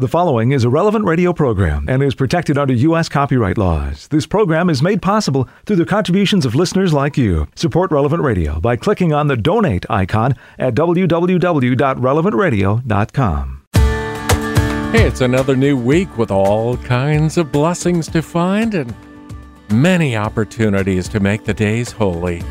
The following is a relevant radio program and is protected under U.S. copyright laws. This program is made possible through the contributions of listeners like you. Support Relevant Radio by clicking on the donate icon at www.relevantradio.com. Hey, it's another new week with all kinds of blessings to find and many opportunities to make the days holy.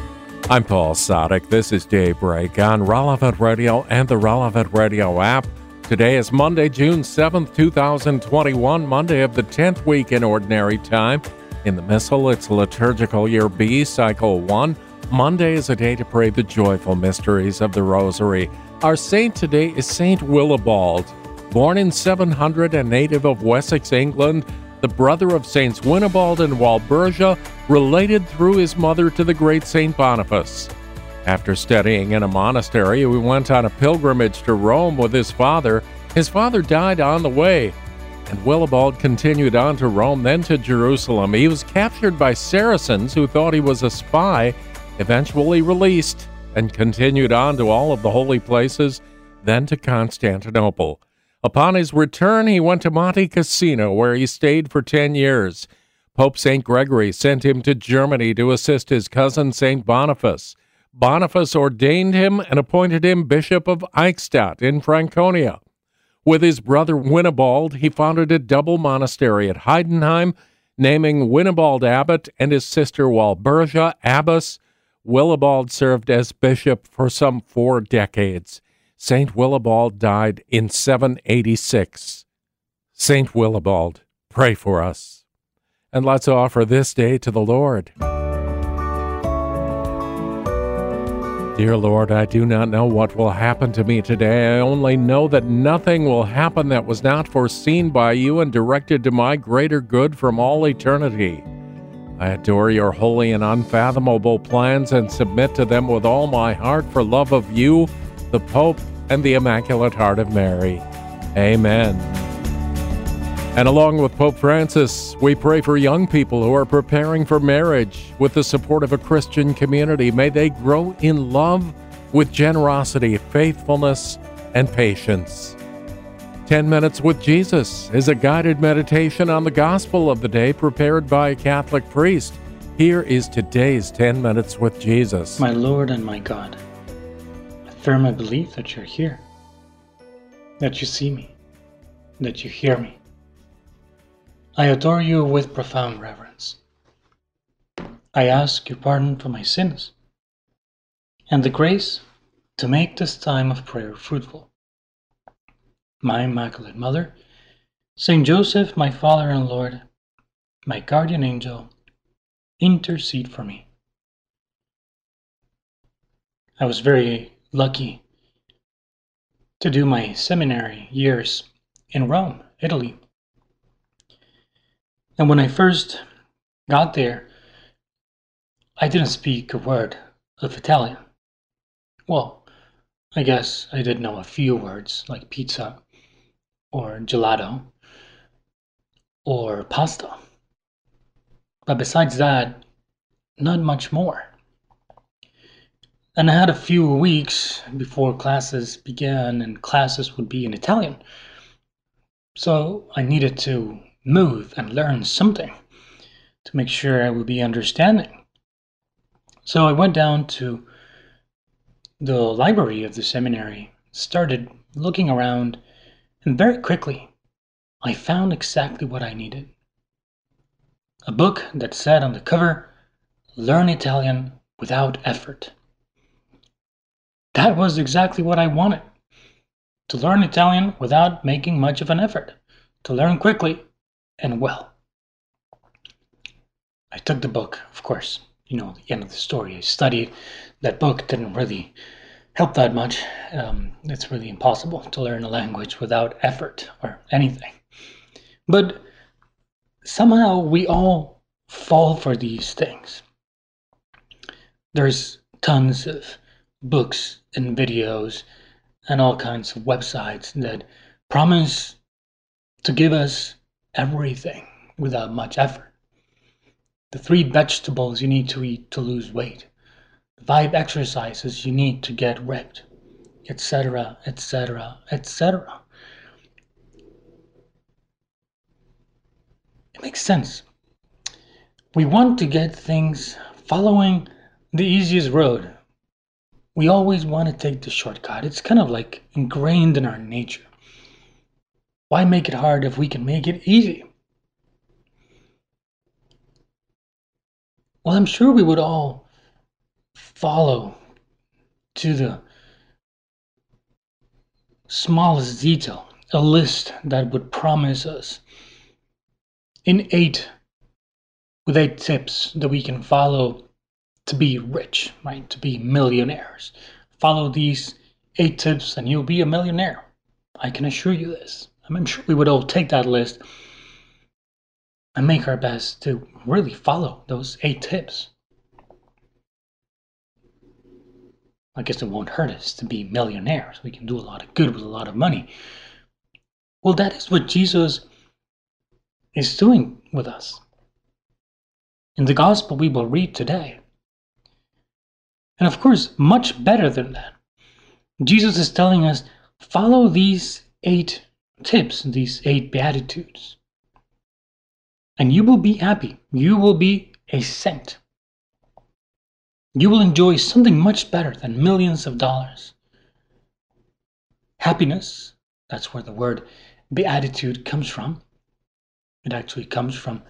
I'm Paul Sadek. This is Daybreak on Relevant Radio and the Relevant Radio app. Today is Monday, June 7th, 2021, Monday of the 10th week in Ordinary Time. In the Missal, it's Liturgical Year B, Cycle 1. Monday is a day to pray the joyful mysteries of the Rosary. Our saint today is Saint Willibald. Born in 700 and native of Wessex, England, the brother of Saints Winibald and Walburga, related through his mother to the great Saint Boniface. After studying in a monastery, he went on a pilgrimage to Rome with his father. His father died on the way, and Willibald continued on to Rome, then to Jerusalem. He was captured by Saracens who thought he was a spy, eventually released, and continued on to all of the holy places, then to Constantinople. Upon his return, he went to Monte Cassino, where he stayed for 10 years. Pope St. Gregory sent him to Germany to assist his cousin St. Boniface. Boniface ordained him and appointed him Bishop of Eichstatt in Franconia. With his brother Winibald, he founded a double monastery at Heidenheim, naming Winibald abbot and his sister Walburga abbess. Willibald served as bishop for some four decades. St. Willibald died in 786. St. Willibald, pray for us. And let's offer this day to the Lord. Dear Lord, I do not know what will happen to me today. I only know that nothing will happen that was not foreseen by you and directed to my greater good from all eternity. I adore your holy and unfathomable plans and submit to them with all my heart for love of you, the Pope, and the Immaculate Heart of Mary. Amen. And along with Pope Francis, we pray for young people who are preparing for marriage with the support of a Christian community. May they grow in love with generosity, faithfulness, and patience. 10 Minutes with Jesus is a guided meditation on the gospel of the day prepared by a Catholic priest. Here is today's 10 Minutes with Jesus. My Lord and my God, I firmly believe that you're here, that you see me, that you hear me. I adore you with profound reverence. I ask your pardon for my sins and the grace to make this time of prayer fruitful. My Immaculate Mother, Saint Joseph, my Father and Lord, my guardian angel, intercede for me. I was very lucky to do my seminary years in Rome, Italy. And when I first got there, I didn't speak a word of Italian. Well, I guess I did know a few words like pizza or gelato or pasta. But besides that, not much more. And I had a few weeks before classes began, and classes would be in Italian. So I needed to move and learn something to make sure I would be understanding. So I went down to the library of the seminary, started looking around, and very quickly I found exactly what I needed. A book that said on the cover, Learn Italian without effort. That was exactly what I wanted. To learn Italian without making much of an effort. To learn quickly and well. I took the book, of course. You know, the end of the story. I studied. That book didn't really help that much. Um, it's really impossible to learn a language without effort or anything. But somehow we all fall for these things. There's tons of books and videos and all kinds of websites that promise to give us everything without much effort. The three vegetables you need to eat to lose weight, the five exercises you need to get ripped, etc., etc., etc. It makes sense. We want to get things following the easiest road. We always want to take the shortcut. It's kind of like ingrained in our nature. Why make it hard if we can make it easy? Well, I'm sure we would all follow to the smallest detail a list that would promise us in eight with eight tips that we can follow to be rich, right? To be millionaires. Follow these eight tips and you'll be a millionaire. I can assure you this. I'm sure we would all take that list and make our best to really follow those eight tips. I guess it won't hurt us to be millionaires. We can do a lot of good with a lot of money. Well, that is what Jesus is doing with us. In the gospel we will read today. And of course, much better than that, Jesus is telling us follow these eight tips, these eight beatitudes, and you will be happy. You will be a saint. You will enjoy something much better than millions of dollars. Happiness, that's where the word beatitude comes from. It actually comes from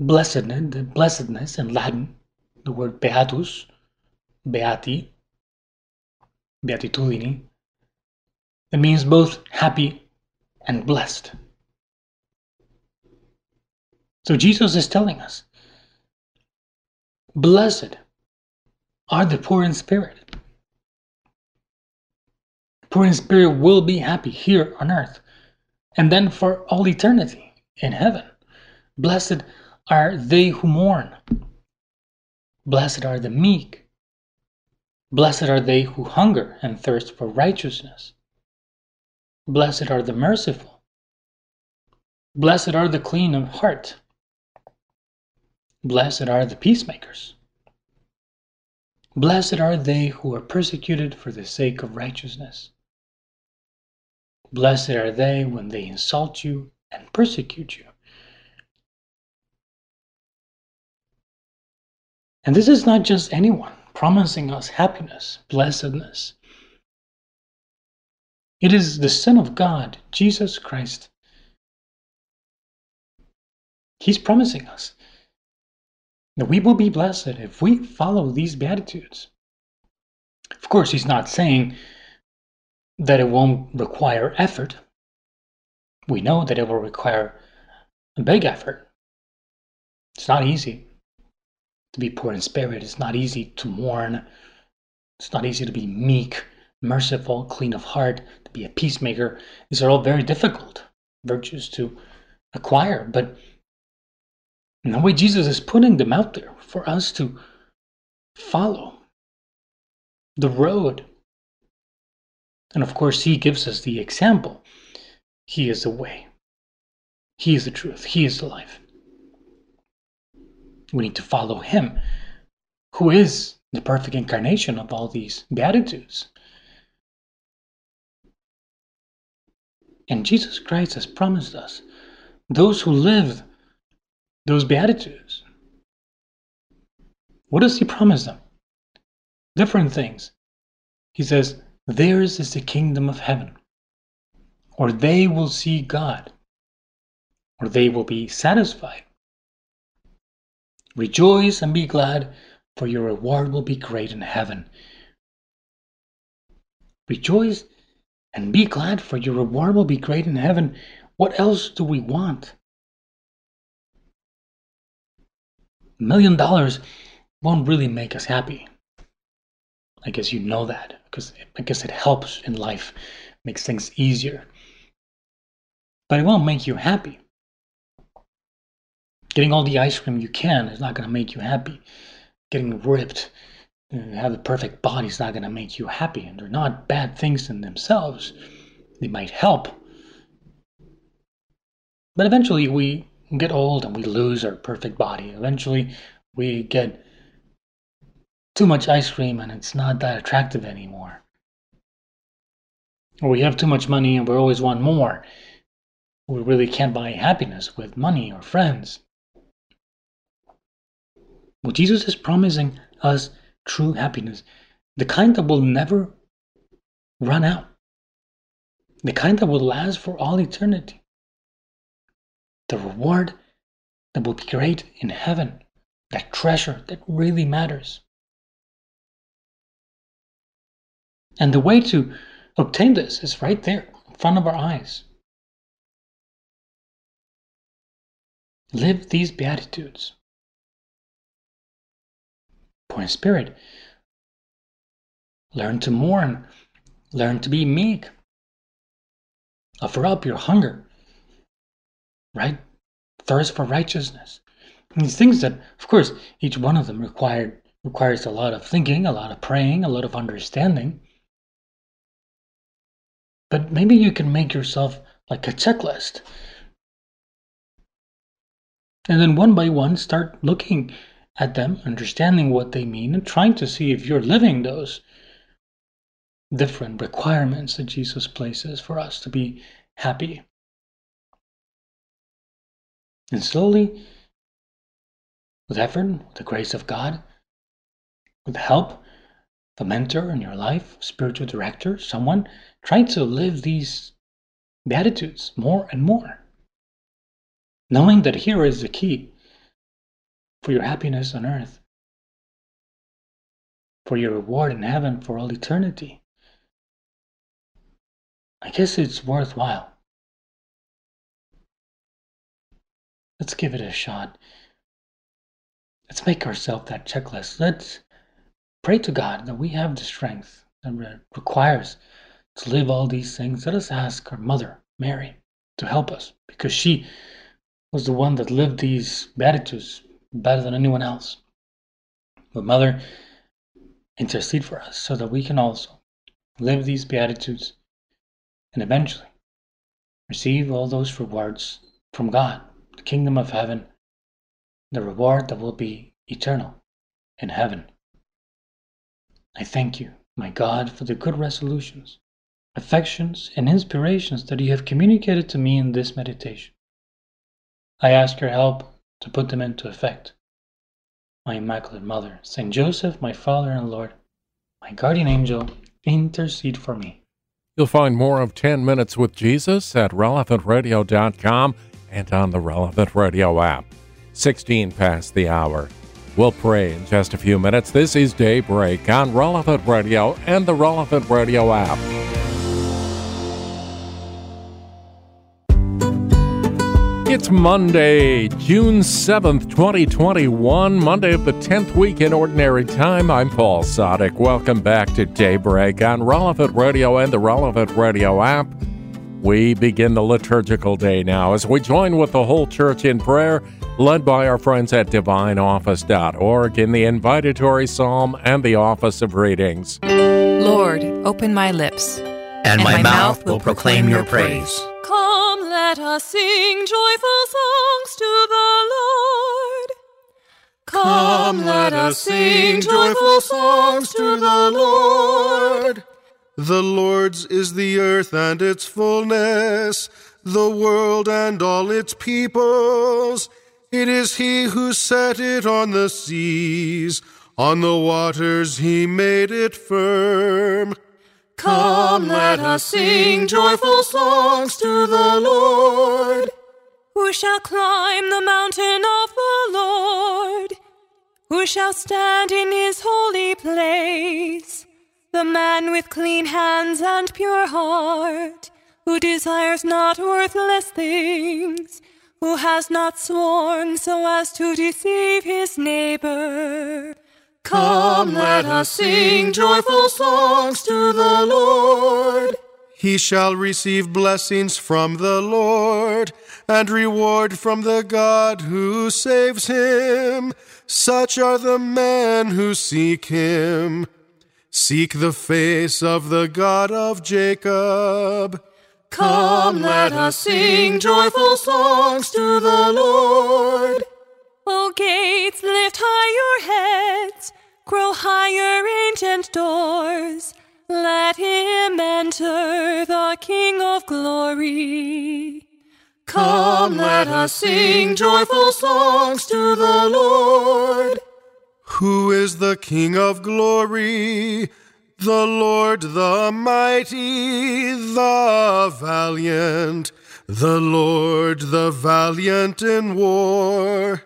blessedness, blessedness in Latin, the word beatus, beati, beatitudini. It means both happy and blessed. So Jesus is telling us, blessed are the poor in spirit. Poor in spirit will be happy here on earth and then for all eternity in heaven. Blessed are they who mourn. Blessed are the meek. Blessed are they who hunger and thirst for righteousness. Blessed are the merciful. Blessed are the clean of heart. Blessed are the peacemakers. Blessed are they who are persecuted for the sake of righteousness. Blessed are they when they insult you and persecute you And this is not just anyone promising us happiness, blessedness. It is the Son of God, Jesus Christ. He's promising us that we will be blessed if we follow these Beatitudes. Of course, He's not saying that it won't require effort. We know that it will require a big effort. It's not easy to be poor in spirit. It's not easy to mourn. It's not easy to be meek, merciful, clean of heart, to be a peacemaker. These are all very difficult virtues to acquire. But in the way Jesus is putting them out there for us to follow the road. And of course, He gives us the example. He is the way, He is the truth, He is the life. We need to follow Him, who is the perfect incarnation of all these Beatitudes. And Jesus Christ has promised us those who live those Beatitudes. What does He promise them? Different things. He says, Theirs is the kingdom of heaven, or they will see God, or they will be satisfied. Rejoice and be glad, for your reward will be great in heaven. Rejoice and be glad, for your reward will be great in heaven. What else do we want? A million dollars won't really make us happy. I guess you know that because I guess it helps in life, makes things easier. But it won't make you happy. Getting all the ice cream you can is not going to make you happy. Getting ripped, have the perfect body is not going to make you happy. And they're not bad things in themselves. They might help. But eventually we get old and we lose our perfect body. Eventually we get too much ice cream and it's not that attractive anymore. Or we have too much money and we always want more. We really can't buy happiness with money or friends. What Jesus is promising us true happiness, the kind that will never run out, the kind that will last for all eternity, the reward that will be great in heaven, that treasure that really matters. And the way to obtain this is right there in front of our eyes. Live these Beatitudes. Poor in spirit. Learn to mourn. Learn to be meek. Offer up your hunger. Right? Thirst for righteousness. these things that, of course, each one of them required requires a lot of thinking, a lot of praying, a lot of understanding. But maybe you can make yourself like a checklist. And then one by one, start looking at them, understanding what they mean, and trying to see if you're living those different requirements that Jesus places for us to be happy. And slowly, with effort, with the grace of God, with help, the mentor in your life, spiritual director, someone, try to live these beatitudes more and more. Knowing that here is the key for your happiness on earth, for your reward in heaven for all eternity. I guess it's worthwhile. Let's give it a shot. Let's make ourselves that checklist. Let's pray to God that we have the strength that requires to live all these things. Let us ask our mother, Mary, to help us because she was the one that lived these beatitudes better than anyone else. But Mother, intercede for us so that we can also live these beatitudes and eventually receive all those rewards from God, the kingdom of heaven, the reward that will be eternal in heaven. I thank you, my God, for the good resolutions, affections, and inspirations that you have communicated to me in this meditation. I ask your help to put them into effect. My Immaculate Mother, Saint Joseph, my Father and Lord, my guardian angel, intercede for me. You'll find more of 10 Minutes with Jesus at relevantradio.com and on the Relevant Radio app. 16 past the hour. We'll pray in just a few minutes. This is Daybreak on Relevant Radio and the Relevant Radio app. It's Monday, June 7th, 2021, Monday of the 10th week in Ordinary Time. I'm Paul Sadek. Welcome back to Daybreak on Relevant Radio and the Relevant Radio app. We begin the liturgical day now as we join with the whole church in prayer, led by our friends at divineoffice.org in the invitatory psalm and the office of readings. Lord, open my lips, and, and my, my, mouth will proclaim your praise. Come, let us sing joyful songs to the Lord. Come, let us sing joyful songs to the Lord. The Lord's is the earth and its fullness, the world and all its peoples. It is He who set it on the seas, on the waters He made it firm. Come, let us sing joyful songs to the Lord. Who shall climb the mountain of the Lord? Who shall stand in his holy place? The man with clean hands and pure heart, who desires not worthless things, who has not sworn so as to deceive his neighbor. Come, let us sing joyful songs to the Lord. He shall receive blessings from the Lord and reward from the God who saves him. Such are the men who seek him. Seek the face of the God of Jacob. Come, let us sing joyful songs to the Lord. O gates, lift high your heads, grow higher, ancient doors. Let him enter, the King of glory. Come, let us sing joyful songs to the Lord. Who is the King of glory? The Lord the mighty, the valiant, the Lord the valiant in war.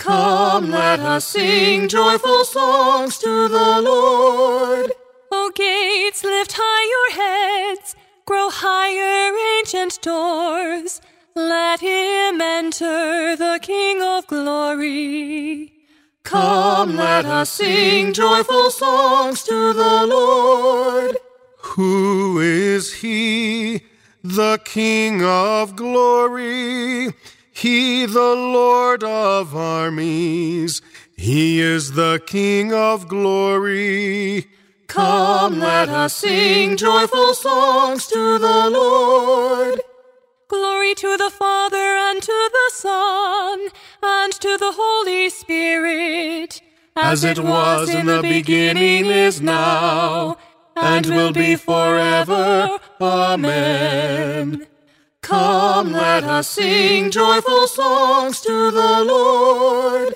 Come, let us sing joyful songs to the Lord. O gates, lift high your heads, grow higher, ancient doors. Let him enter, the King of glory. Come, let us sing joyful songs to the Lord. Who is he, the King of glory? He, the Lord of armies. He is the King of glory. Come, let us sing joyful songs to the Lord. Glory to the Father and to the Son and to the Holy Spirit, as it was in the beginning, is now, and will be forever. Amen. Come, let us sing joyful songs to the Lord.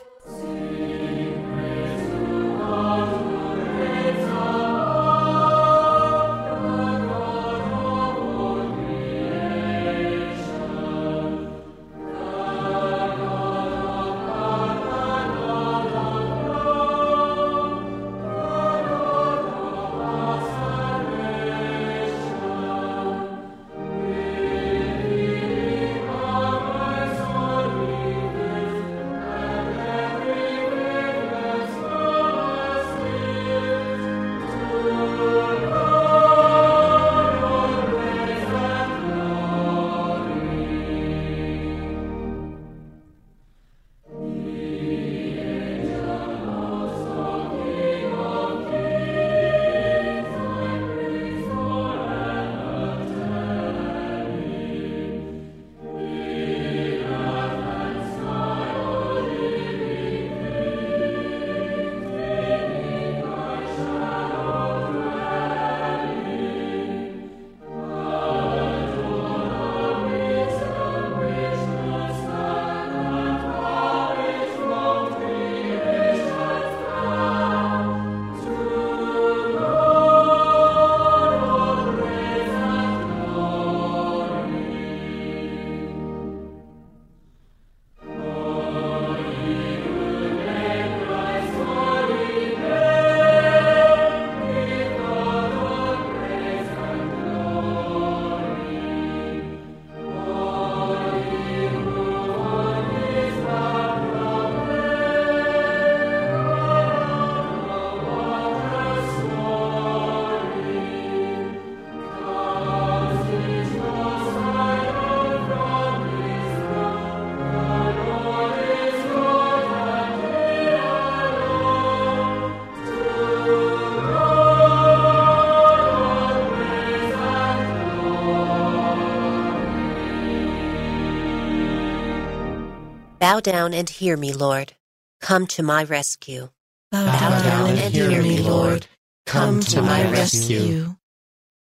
Bow down and hear me, Lord. Come to my rescue. Bow, Bow down, and, and hear me, Lord. Come to my rescue.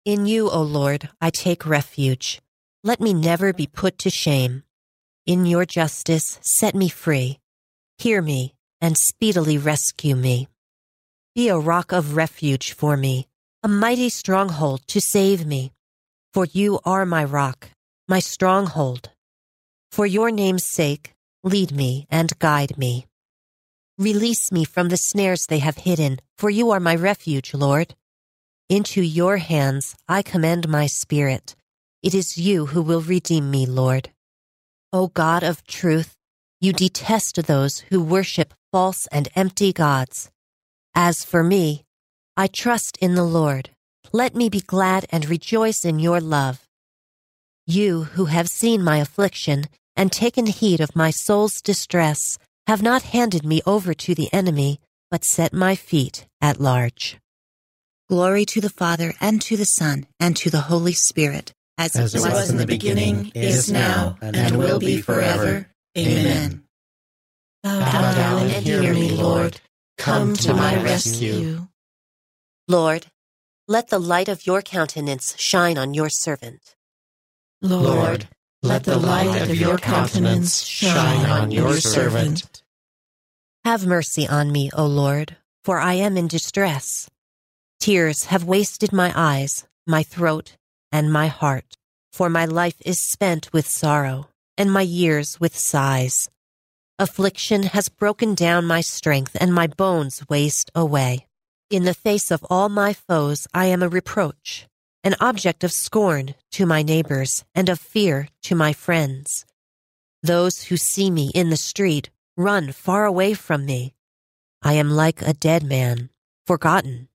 In you, O Lord, I take refuge. Let me never be put to shame. In your justice, set me free. Hear me and speedily rescue me. Be a rock of refuge for me, a mighty stronghold to save me. For you are my rock, my stronghold. For your name's sake, Lead me and guide me. Release me from the snares they have hidden, for you are my refuge, Lord. Into your hands I commend my spirit. It is you who will redeem me, Lord. O God of truth, you detest those who worship false and empty gods. As for me, I trust in the Lord. Let me be glad and rejoice in your love. You who have seen my affliction and taken heed of my soul's distress, have not handed me over to the enemy, but set my feet at large. Glory to the Father, and to the Son, and to the Holy Spirit, as, as it was, was in the beginning, is now, and, and will be forever. Amen. Bow, Bow down and hear me, Lord. Come to my rescue. Lord, let the light of your countenance shine on your servant. Lord, let the light of your countenance shine on your servant. Have mercy on me, O Lord, for I am in distress. Tears have wasted my eyes, my throat, and my heart, for my life is spent with sorrow, and my years with sighs. Affliction has broken down my strength, and my bones waste away. In the face of all my foes, I am a reproach, an object of scorn to my neighbors, and of fear to my friends. Those who see me in the street run far away from me. I am like a dead man, forgotten,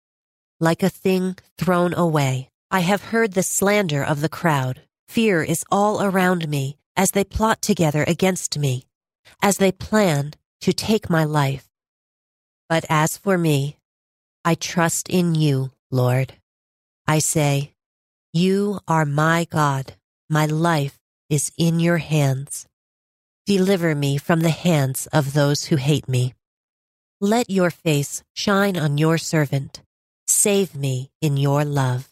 like a thing thrown away. I have heard the slander of the crowd. Fear is all around me as they plot together against me as they plan to take my life. But as for me, I trust in you, Lord. I say, You are my God. My life is in your hands. Deliver me from the hands of those who hate me. Let your face shine on your servant. Save me in your love.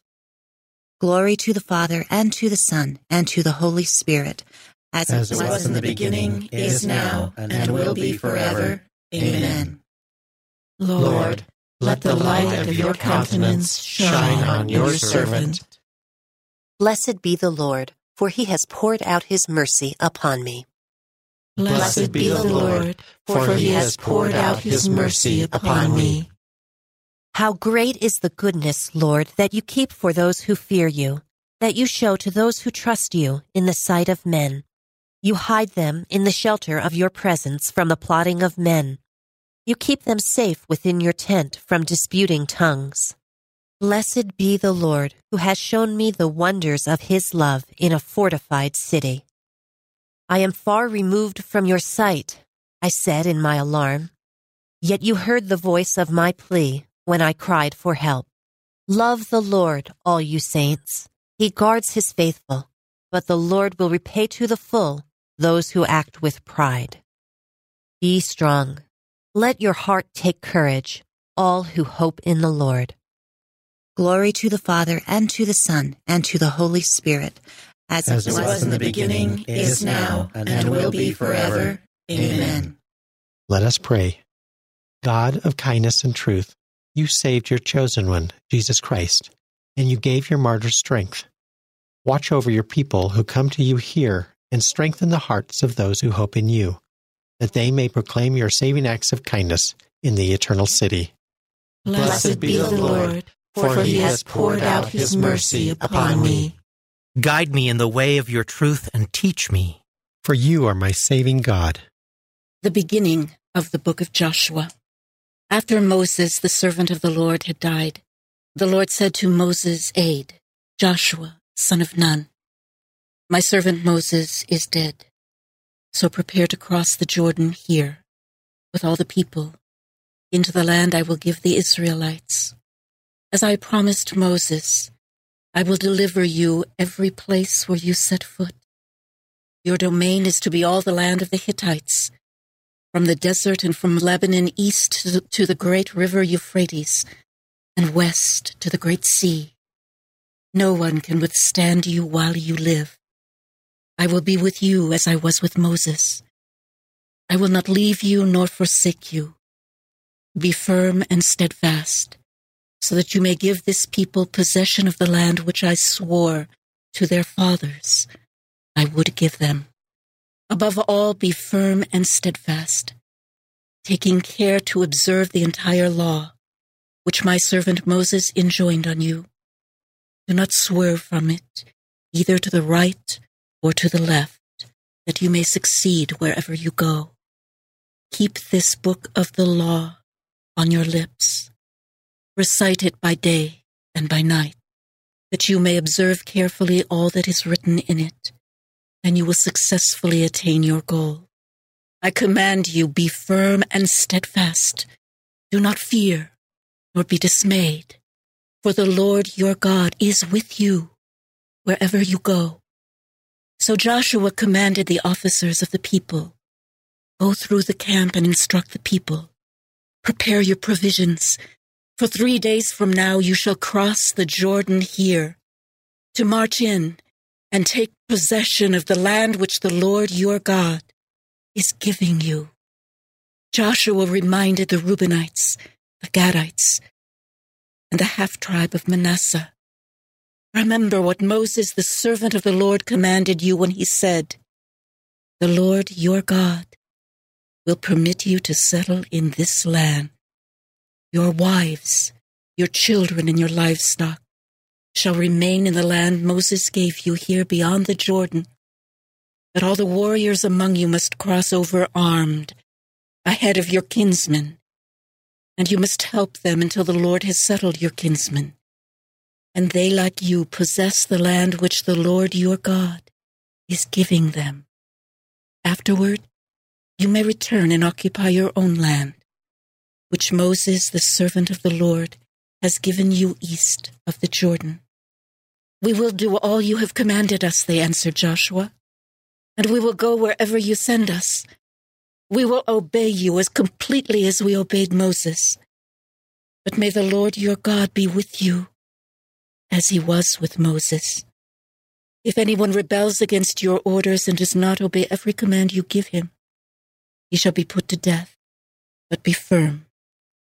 Glory to the Father, and to the Son, and to the Holy Spirit, as, as it was in the beginning, is now, and will be forever. Amen. Lord, let the light of your countenance shine on your servant. Blessed be the Lord, for he has poured out his mercy upon me. Blessed be the Lord, for he has poured out his mercy upon me. How great is the goodness, Lord, that you keep for those who fear you, that you show to those who trust you in the sight of men. You hide them in the shelter of your presence from the plotting of men. You keep them safe within your tent from disputing tongues. Blessed be the Lord who has shown me the wonders of his love in a fortified city. I am far removed from your sight, I said in my alarm. Yet you heard the voice of my plea when I cried for help. Love the Lord, all you saints. He guards his faithful, but the Lord will repay to the full those who act with pride. Be strong. Let your heart take courage, all who hope in the Lord. Glory to the Father, and to the Son, and to the Holy Spirit, as, as it was, was in the beginning, is now, and will be forever. Amen. Let us pray. God of kindness and truth, you saved your chosen one, Jesus Christ, and you gave your martyrs strength. Watch over your people who come to you here and strengthen the hearts of those who hope in you, that they may proclaim your saving acts of kindness in the eternal city. Blessed be the Lord, for he has poured out his mercy upon me. Guide me in the way of your truth and teach me. For you are my saving God. The beginning of the book of Joshua. After Moses, the servant of the Lord, had died, the Lord said to Moses' aide, Joshua, son of Nun, my servant Moses is dead. So prepare to cross the Jordan here, with all the people, into the land I will give the Israelites. As I promised Moses, I will deliver you every place where you set foot. Your domain is to be all the land of the Hittites, from the desert and from Lebanon east to the great river Euphrates, and west to the great sea. No one can withstand you while you live. I will be with you as I was with Moses. I will not leave you nor forsake you. Be firm and steadfast, so that you may give this people possession of the land which I swore to their fathers I would give them. Above all, be firm and steadfast, taking care to observe the entire law which my servant Moses enjoined on you. Do not swerve from it, either to the right or to the left, that you may succeed wherever you go. Keep this book of the law on your lips. Recite it by day and by night, that you may observe carefully all that is written in it, and you will successfully attain your goal. I command you, be firm and steadfast. Do not fear, nor be dismayed, for the Lord your God is with you wherever you go. So Joshua commanded the officers of the people Go through the camp and instruct the people. Prepare your provisions. For three days from now you shall cross the Jordan here to march in and take possession of the land which the Lord your God is giving you. Joshua reminded the Reubenites, the Gadites, and the half tribe of Manasseh. Remember what Moses, the servant of the Lord, commanded you when he said, The Lord your God will permit you to settle in this land. Your wives, your children, and your livestock shall remain in the land Moses gave you here beyond the Jordan. But all the warriors among you must cross over armed ahead of your kinsmen, and you must help them until the Lord has settled your kinsmen. And they, like you, possess the land which the Lord your God is giving them. Afterward, you may return and occupy your own land, which Moses, the servant of the Lord, has given you east of the Jordan. We will do all you have commanded us, they answered Joshua, and we will go wherever you send us. We will obey you as completely as we obeyed Moses. But may the Lord your God be with you, as he was with Moses. If anyone rebels against your orders and does not obey every command you give him, he shall be put to death, but be firm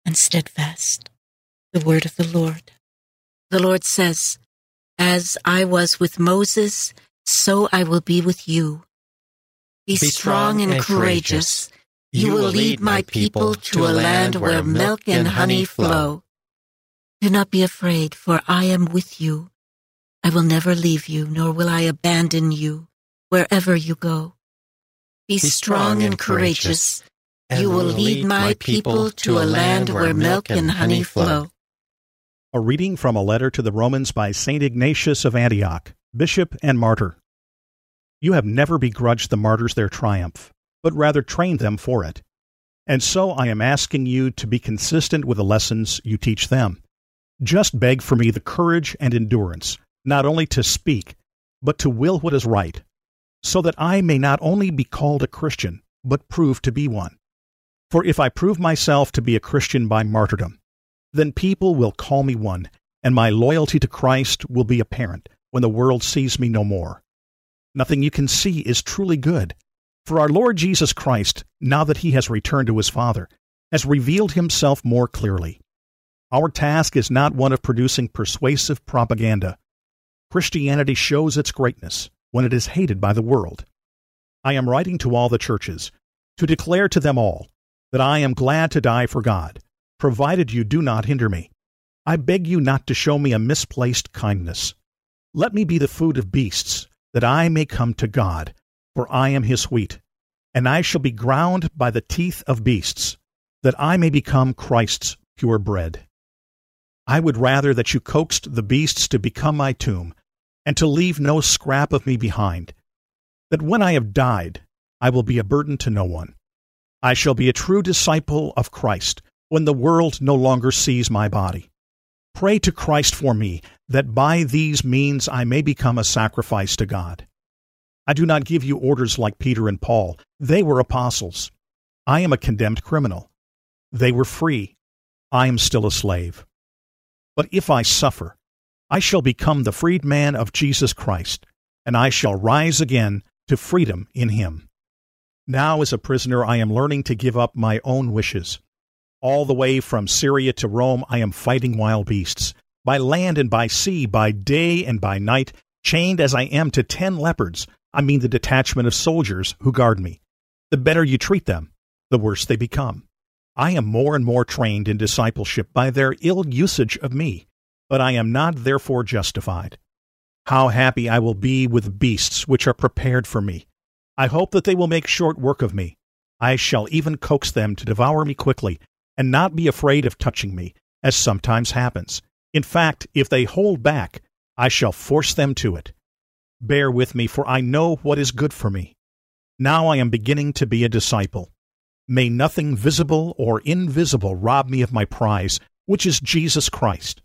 and steadfast. The word of the Lord. The Lord says, As I was with Moses, so I will be with you. Be, be strong, and, and courageous. You will lead my people to a land where milk and honey flow. Do not be afraid, for I am with you. I will never leave you, nor will I abandon you wherever you go. Be, be strong and courageous. You will lead my people to a land where milk and honey flow. A reading from a letter to the Romans by St. Ignatius of Antioch, bishop and martyr. You have never begrudged the martyrs their triumph, but rather trained them for it. And so I am asking you to be consistent with the lessons you teach them. Just beg for me the courage and endurance, not only to speak, but to will what is right, so that I may not only be called a Christian, but prove to be one. For if I prove myself to be a Christian by martyrdom, then people will call me one, and my loyalty to Christ will be apparent when the world sees me no more. Nothing you can see is truly good, for our Lord Jesus Christ, now that he has returned to his Father, has revealed himself more clearly. Our task is not one of producing persuasive propaganda. Christianity shows its greatness when it is hated by the world. I am writing to all the churches to declare to them all that I am glad to die for God provided you do not hinder me. I beg you not to show me a misplaced kindness. Let me be the food of beasts, that I may come to God, for I am his wheat, and I shall be ground by the teeth of beasts, that I may become Christ's pure bread. I would rather that you coaxed the beasts to become my tomb, and to leave no scrap of me behind, that when I have died, I will be a burden to no one. I shall be a true disciple of Christ, when the world no longer sees my body. Pray to Christ for me, that by these means I may become a sacrifice to God. I do not give you orders like Peter and Paul. They were apostles. I am a condemned criminal. They were free. I am still a slave. But if I suffer, I shall become the freedman of Jesus Christ, and I shall rise again to freedom in him. Now, as a prisoner, I am learning to give up my own wishes all the way from Syria to Rome, I am fighting wild beasts. By land and by sea, by day and by night, chained as I am to ten leopards, I mean the detachment of soldiers who guard me. The better you treat them, the worse they become. I am more and more trained in discipleship by their ill usage of me, but I am not therefore justified. How happy I will be with beasts which are prepared for me. I hope that they will make short work of me. I shall even coax them to devour me quickly, and not be afraid of touching me, as sometimes happens. In fact, if they hold back, I shall force them to it. Bear with me, for I know what is good for me. Now I am beginning to be a disciple. May nothing visible or invisible rob me of my prize, which is Jesus Christ.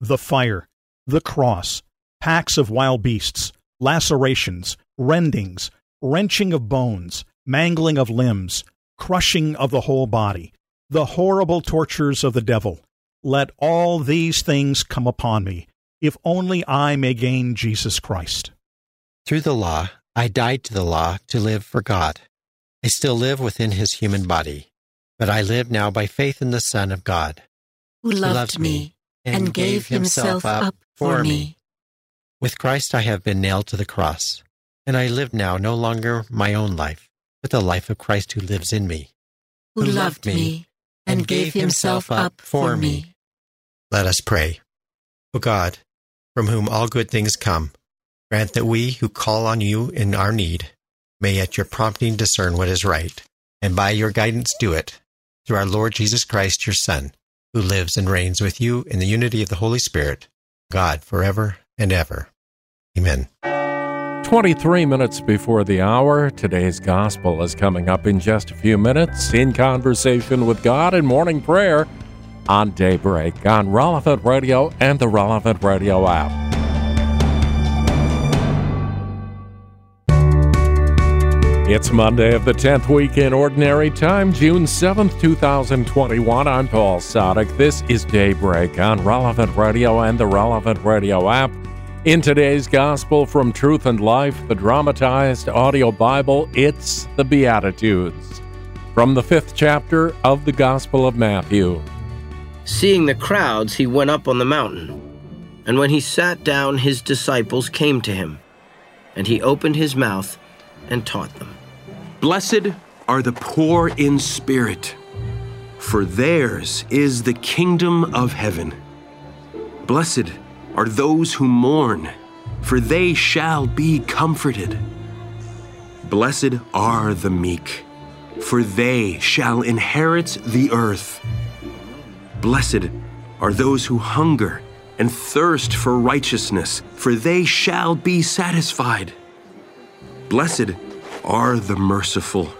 The fire, the cross, packs of wild beasts, lacerations, rendings, wrenching of bones, mangling of limbs, crushing of the whole body, the horrible tortures of the devil. Let all these things come upon me, if only I may gain Jesus Christ. Through the law, I died to the law to live for God. I still live within his human body, but I live now by faith in the Son of God, who loved me and gave himself up for me. With Christ I have been nailed to the cross, and I live now no longer my own life, but the life of Christ who lives in me. Who loved me and gave himself up for me. Let us pray. O God, from whom all good things come, grant that we who call on you in our need may at your prompting discern what is right, and by your guidance do it, through our Lord Jesus Christ, your Son, who lives and reigns with you in the unity of the Holy Spirit, God forever and ever. Amen. 23 minutes before the hour, today's gospel is coming up in just a few minutes in conversation with God and morning prayer on Daybreak on Relevant Radio and the Relevant Radio app. It's Monday of the 10th week in Ordinary Time, June 7th, 2021. I'm Paul Sadek. This is Daybreak on Relevant Radio and the Relevant Radio app. In today's Gospel from Truth and Life, the dramatized audio Bible, it's the Beatitudes. From the fifth chapter of the Gospel of Matthew. Seeing the crowds, he went up on the mountain. And when he sat down, his disciples came to him. And he opened his mouth and taught them. Blessed are the poor in spirit, for theirs is the kingdom of heaven. Blessed are those who mourn, for they shall be comforted. Blessed are the meek, for they shall inherit the earth. Blessed are those who hunger and thirst for righteousness, for they shall be satisfied. Blessed are the merciful,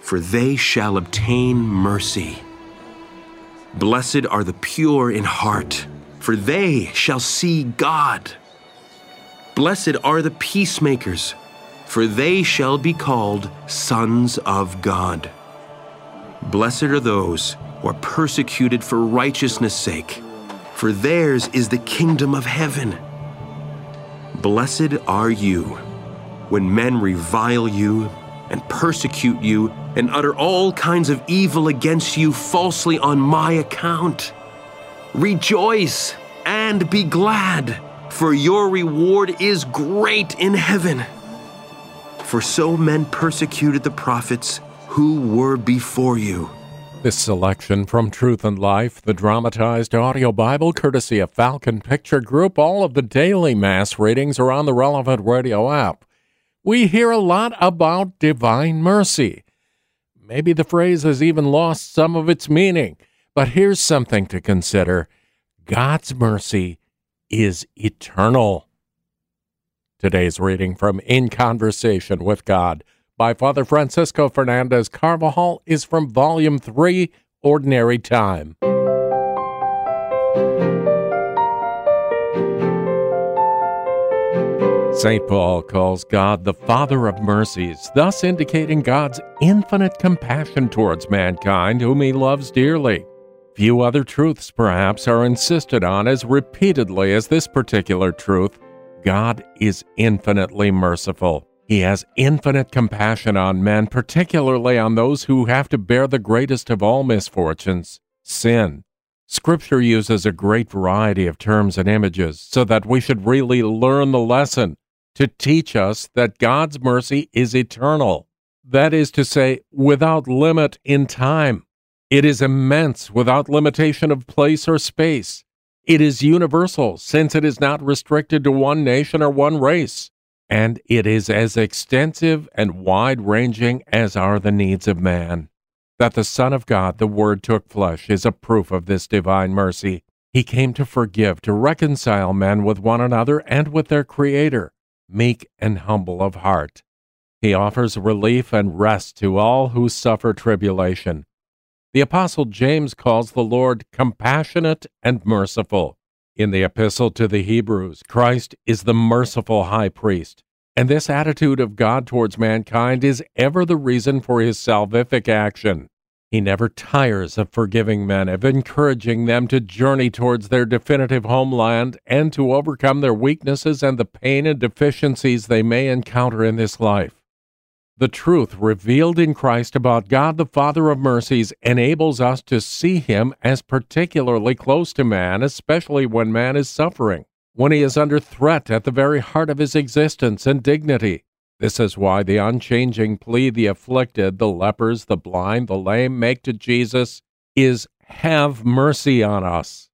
for they shall obtain mercy. Blessed are the pure in heart, for they shall see God. Blessed are the peacemakers, for they shall be called sons of God. Blessed are those who are persecuted for righteousness' sake, for theirs is the kingdom of heaven. Blessed are you when men revile you and persecute you and utter all kinds of evil against you falsely on my account. Rejoice and be glad, for your reward is great in heaven. For so men persecuted the prophets who were before you. This selection from Truth and Life, the dramatized audio Bible, courtesy of Falcon Picture Group. All of the daily Mass readings are on the relevant radio app. We hear a lot about divine mercy. Maybe the phrase has even lost some of its meaning, but here's something to consider God's mercy is eternal. Today's reading from In Conversation with God by Father Francisco Fernandez Carvajal is from Volume 3, Ordinary Time. St. Paul calls God the Father of mercies, thus indicating God's infinite compassion towards mankind, whom he loves dearly. Few other truths, perhaps, are insisted on as repeatedly as this particular truth God is infinitely merciful. He has infinite compassion on men, particularly on those who have to bear the greatest of all misfortunes sin. Scripture uses a great variety of terms and images so that we should really learn the lesson to teach us that God's mercy is eternal. That is to say, without limit in time. It is immense without limitation of place or space. It is universal since it is not restricted to one nation or one race. And it is as extensive and wide ranging as are the needs of man. That the Son of God, the Word, took flesh is a proof of this divine mercy. He came to forgive, to reconcile men with one another and with their Creator meek and humble of heart. He offers relief and rest to all who suffer tribulation. The Apostle James calls the Lord compassionate and merciful. In the Epistle to the Hebrews, Christ is the merciful high priest, and this attitude of God towards mankind is ever the reason for his salvific action. He never tires of forgiving men, of encouraging them to journey towards their definitive homeland and to overcome their weaknesses and the pain and deficiencies they may encounter in this life. The truth revealed in Christ about God the Father of mercies enables us to see Him as particularly close to man, especially when man is suffering, when he is under threat at the very heart of his existence and dignity. This is why the unchanging plea the afflicted, the lepers, the blind, the lame make to Jesus is have mercy on us.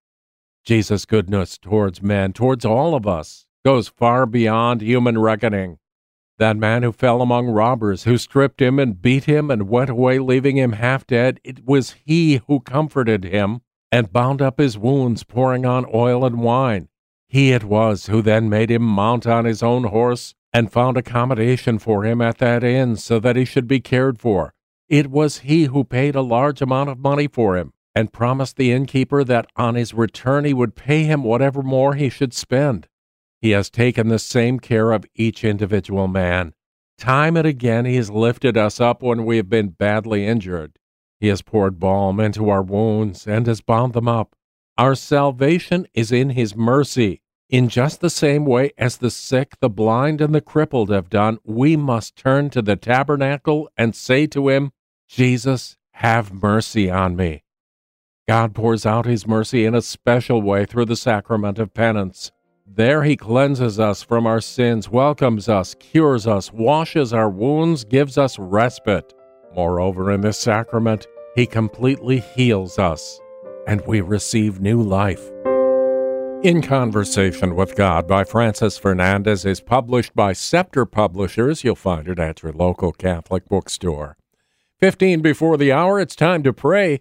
Jesus' goodness towards men, towards all of us, goes far beyond human reckoning. That man who fell among robbers, who stripped him and beat him and went away leaving him half dead, it was he who comforted him and bound up his wounds, pouring on oil and wine. He it was who then made him mount on his own horse and found accommodation for him at that inn so that he should be cared for. It was he who paid a large amount of money for him and promised the innkeeper that on his return he would pay him whatever more he should spend. He has taken the same care of each individual man. Time and again he has lifted us up when we have been badly injured. He has poured balm into our wounds and has bound them up. Our salvation is in his mercy. In just the same way as the sick, the blind, and the crippled have done, we must turn to the tabernacle and say to him, Jesus, have mercy on me. God pours out his mercy in a special way through the sacrament of penance. There he cleanses us from our sins, welcomes us, cures us, washes our wounds, gives us respite. Moreover, in this sacrament, he completely heals us, and we receive new life. In Conversation with God by Francis Fernandez is published by Scepter Publishers. You'll find it at your local Catholic bookstore. 15 before the hour, it's time to pray.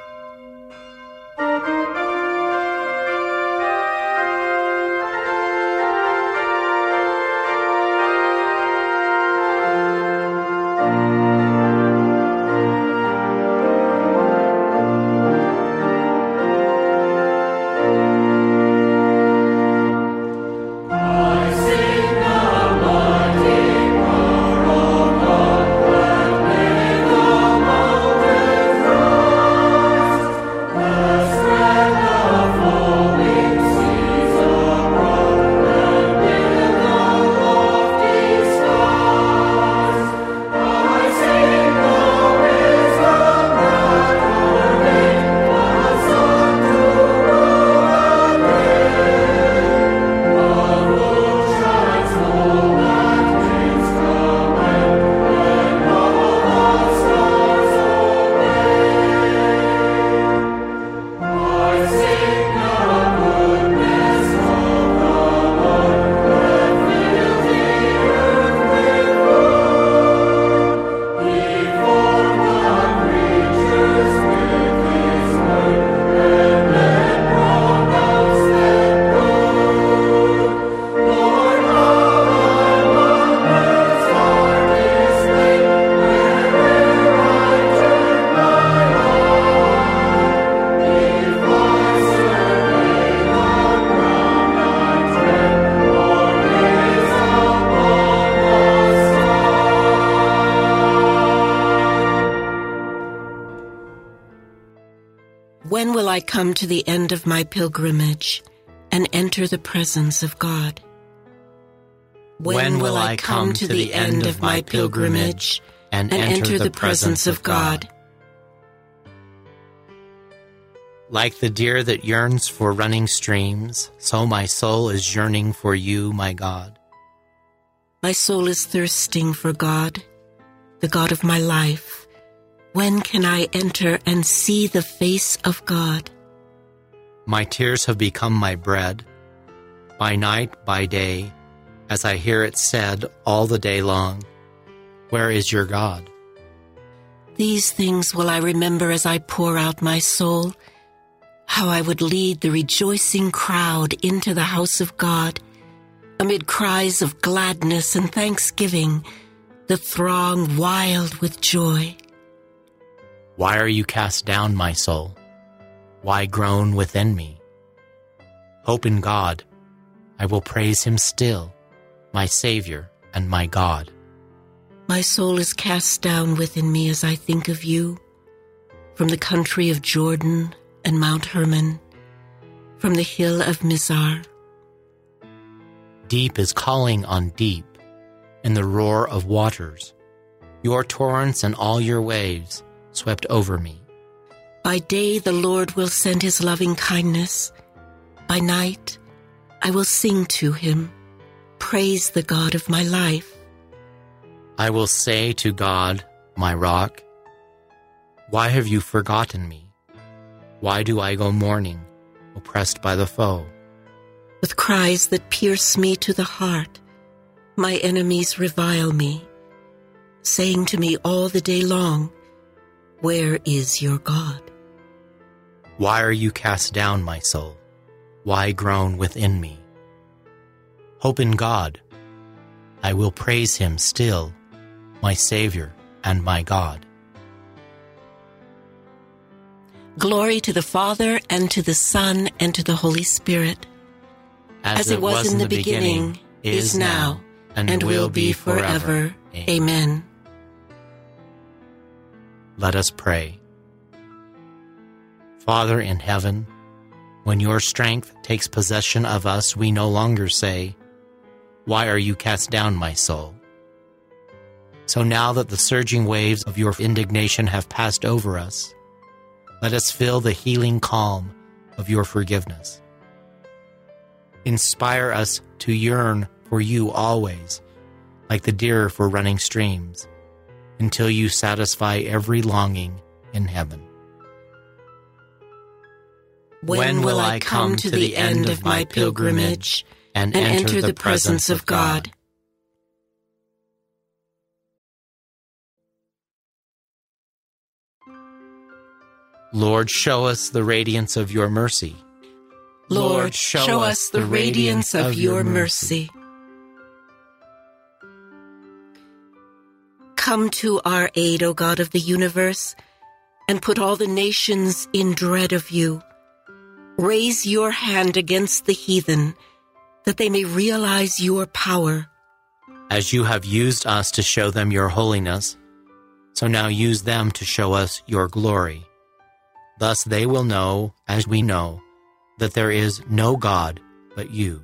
Come to the end of my pilgrimage and enter the presence of God? When, when will I come to the end of my pilgrimage and, and enter the presence of God? Like the deer that yearns for running streams, so my soul is yearning for you, my God. My soul is thirsting for God, the God of my life. When can I enter and see the face of God? My tears have become my bread, by night, by day, as I hear it said all the day long, Where is your God? These things will I remember as I pour out my soul, how I would lead the rejoicing crowd into the house of God Amid cries of gladness and thanksgiving, the throng wild with joy. Why are you cast down, my soul? Why groan within me? Hope in God. I will praise him still, my Savior and my God. My soul is cast down within me as I think of you, from the country of Jordan and Mount Hermon, from the hill of Mizar. Deep is calling on deep in the roar of waters. Your torrents and all your waves swept over me. By day the Lord will send his loving kindness. By night I will sing to him, praise the God of my life. I will say to God, my rock, Why have you forgotten me? Why do I go mourning, oppressed by the foe? With cries that pierce me to the heart, my enemies revile me, saying to me all the day long, Where is your God? Why are you cast down, my soul? Why groan within me? Hope in God. I will praise him still, my Savior and my God. Glory to the Father, and to the Son, and to the Holy Spirit. As, As it was in the beginning, is now, and will be forever. Amen. Let us pray. Father in heaven, when your strength takes possession of us, we no longer say, Why are you cast down, my soul? So now that the surging waves of your indignation have passed over us, let us feel the healing calm of your forgiveness. Inspire us to yearn for you always, like the deer for running streams, until you satisfy every longing in heaven. When will I come to the end of my pilgrimage and enter the presence of God? Lord, show us the radiance of your mercy. Lord, show us the radiance of your mercy. Come to our aid, O God of the universe, and put all the nations in dread of you. Raise your hand against the heathen, that they may realize your power. As you have used us to show them your holiness, so now use them to show us your glory. Thus they will know, as we know, that there is no God but you.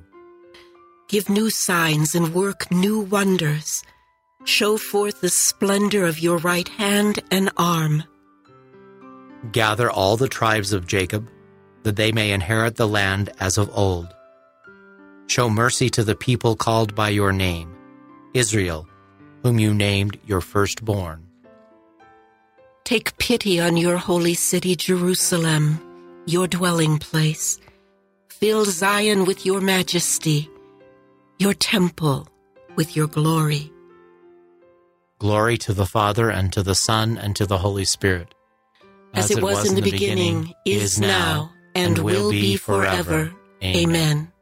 Give new signs and work new wonders. Show forth the splendor of your right hand and arm. Gather all the tribes of Jacob, that they may inherit the land as of old. Show mercy to the people called by your name, Israel, whom you named your firstborn. Take pity on your holy city, Jerusalem, your dwelling place. Fill Zion with your majesty, your temple with your glory. Glory to the Father, and to the Son, and to the Holy Spirit. As, it was, in the beginning, is now, and will be forever. Amen.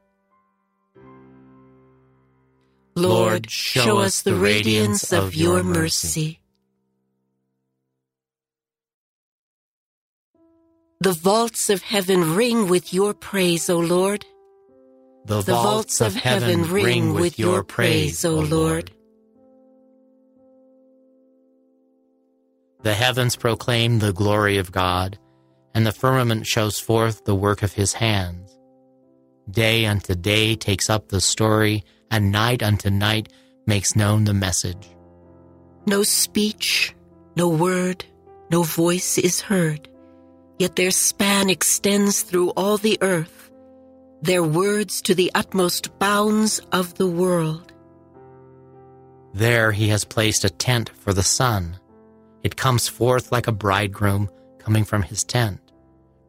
Lord, show us the radiance of your mercy. The vaults of heaven ring with your praise, O Lord. The, vaults of heaven ring with your praise, O Lord. The heavens proclaim the glory of God, and the firmament shows forth the work of his hands. Day unto day takes up the story, and night unto night makes known the message. No speech, no word, no voice is heard, yet their span extends through all the earth, their words to the utmost bounds of the world. There he has placed a tent for the sun. It comes forth like a bridegroom coming from his tent,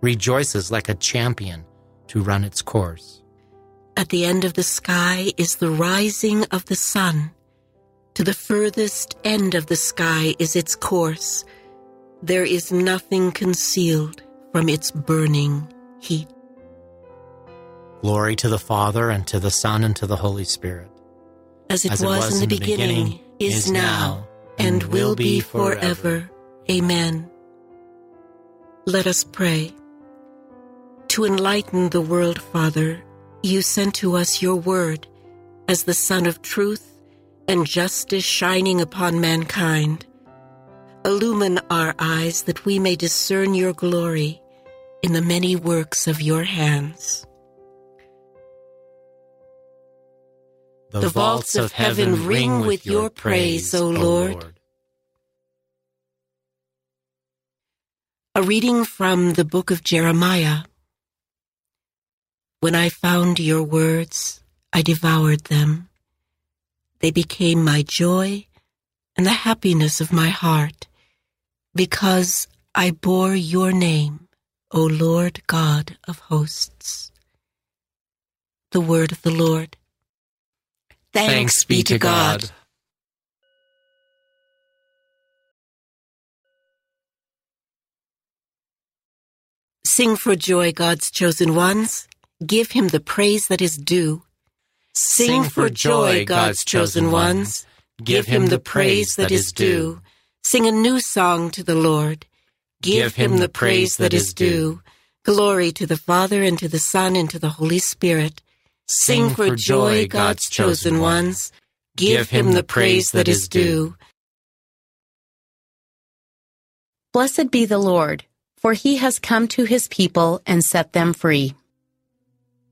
rejoices like a champion to run its course. At the end of the sky is the rising of the sun. To the furthest end of the sky is its course. There is nothing concealed from its burning heat. Glory to the Father, and to the Son, and to the Holy Spirit. As it, As was, was, in the beginning, beginning is now, and will be forever. Amen. Let us pray. To enlighten the world, Father, you sent to us your word as the sun of truth and justice shining upon mankind. Illumine our eyes that we may discern your glory in the many works of your hands. The, the vaults of heaven ring with your praise, O Lord. Lord. A reading from the book of Jeremiah. When I found your words, I devoured them. They became my joy and the happiness of my heart, because I bore your name, O Lord God of hosts. The word of the Lord. Thanks be to God. Sing for joy, God's chosen ones. Give him the praise that is due. Sing for joy, God's chosen ones. Give him the praise that is due. Sing a new song to the Lord. Give him the praise that is due. Glory to the Father, and to the Son, and to the Holy Spirit Sing for joy, God's chosen ones. Give him the praise that is due. Blessed be the Lord, for he has come to his people and set them free.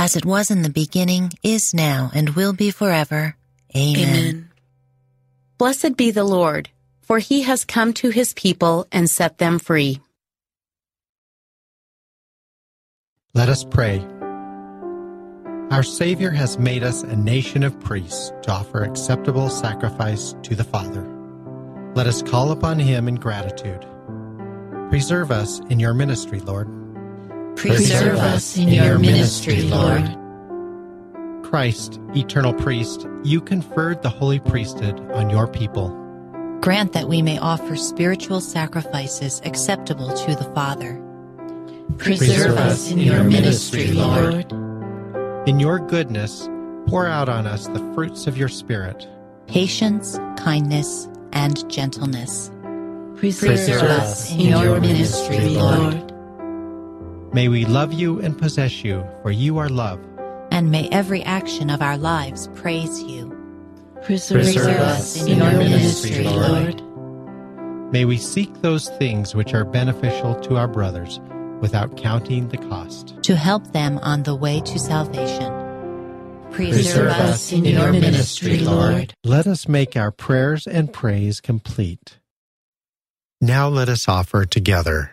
As it was in the beginning, is now, and will be forever. Amen. Amen. Blessed be the Lord, for he has come to his people and set them free. Let us pray. Our Savior has made us a nation of priests to offer acceptable sacrifice to the Father. Let us call upon Him in gratitude. Preserve us in your ministry, Lord. Preserve us in your ministry, Lord. Christ, eternal priest, you conferred the holy priesthood on your people. Grant that we may offer spiritual sacrifices acceptable to the Father Preserve us in your ministry, Lord. In your goodness, pour out on us the fruits of your Spirit patience, kindness, and gentleness. Preserve, Preserve us in your ministry, Lord. May we love you and possess you, for you are love. And may every action of our lives praise you. Preserve, Preserve us in your ministry, Lord. May we seek those things which are beneficial to our brothers without counting the cost. To help them on the way to salvation. Preserve us in your ministry, Lord. Let us make our prayers and praise complete. Now let us offer together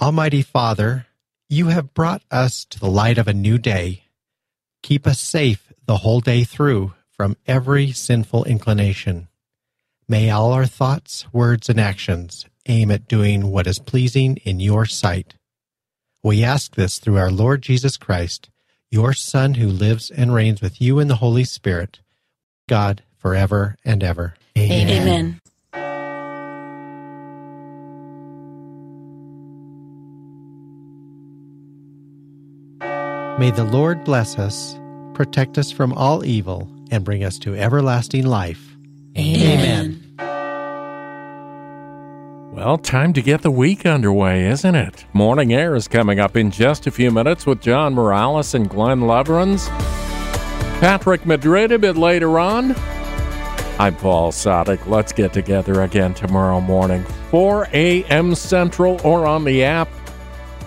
Almighty Father, you have brought us to the light of a new day. Keep us safe the whole day through from every sinful inclination. May all our thoughts, words, and actions aim at doing what is pleasing in your sight. We ask this through our Lord Jesus Christ, your Son, who lives and reigns with you in the Holy Spirit, God, forever and ever. Amen. Amen. May the Lord bless us, protect us from all evil, and bring us to everlasting life. Amen. Amen. Well, time to get the week underway, isn't it? Morning Air is coming up in just a few minutes with John Morales and Glenn Leverins. Patrick Madrid a bit later on. I'm Paul Sadek. Let's get together again tomorrow morning, 4 a.m. Central or on the app.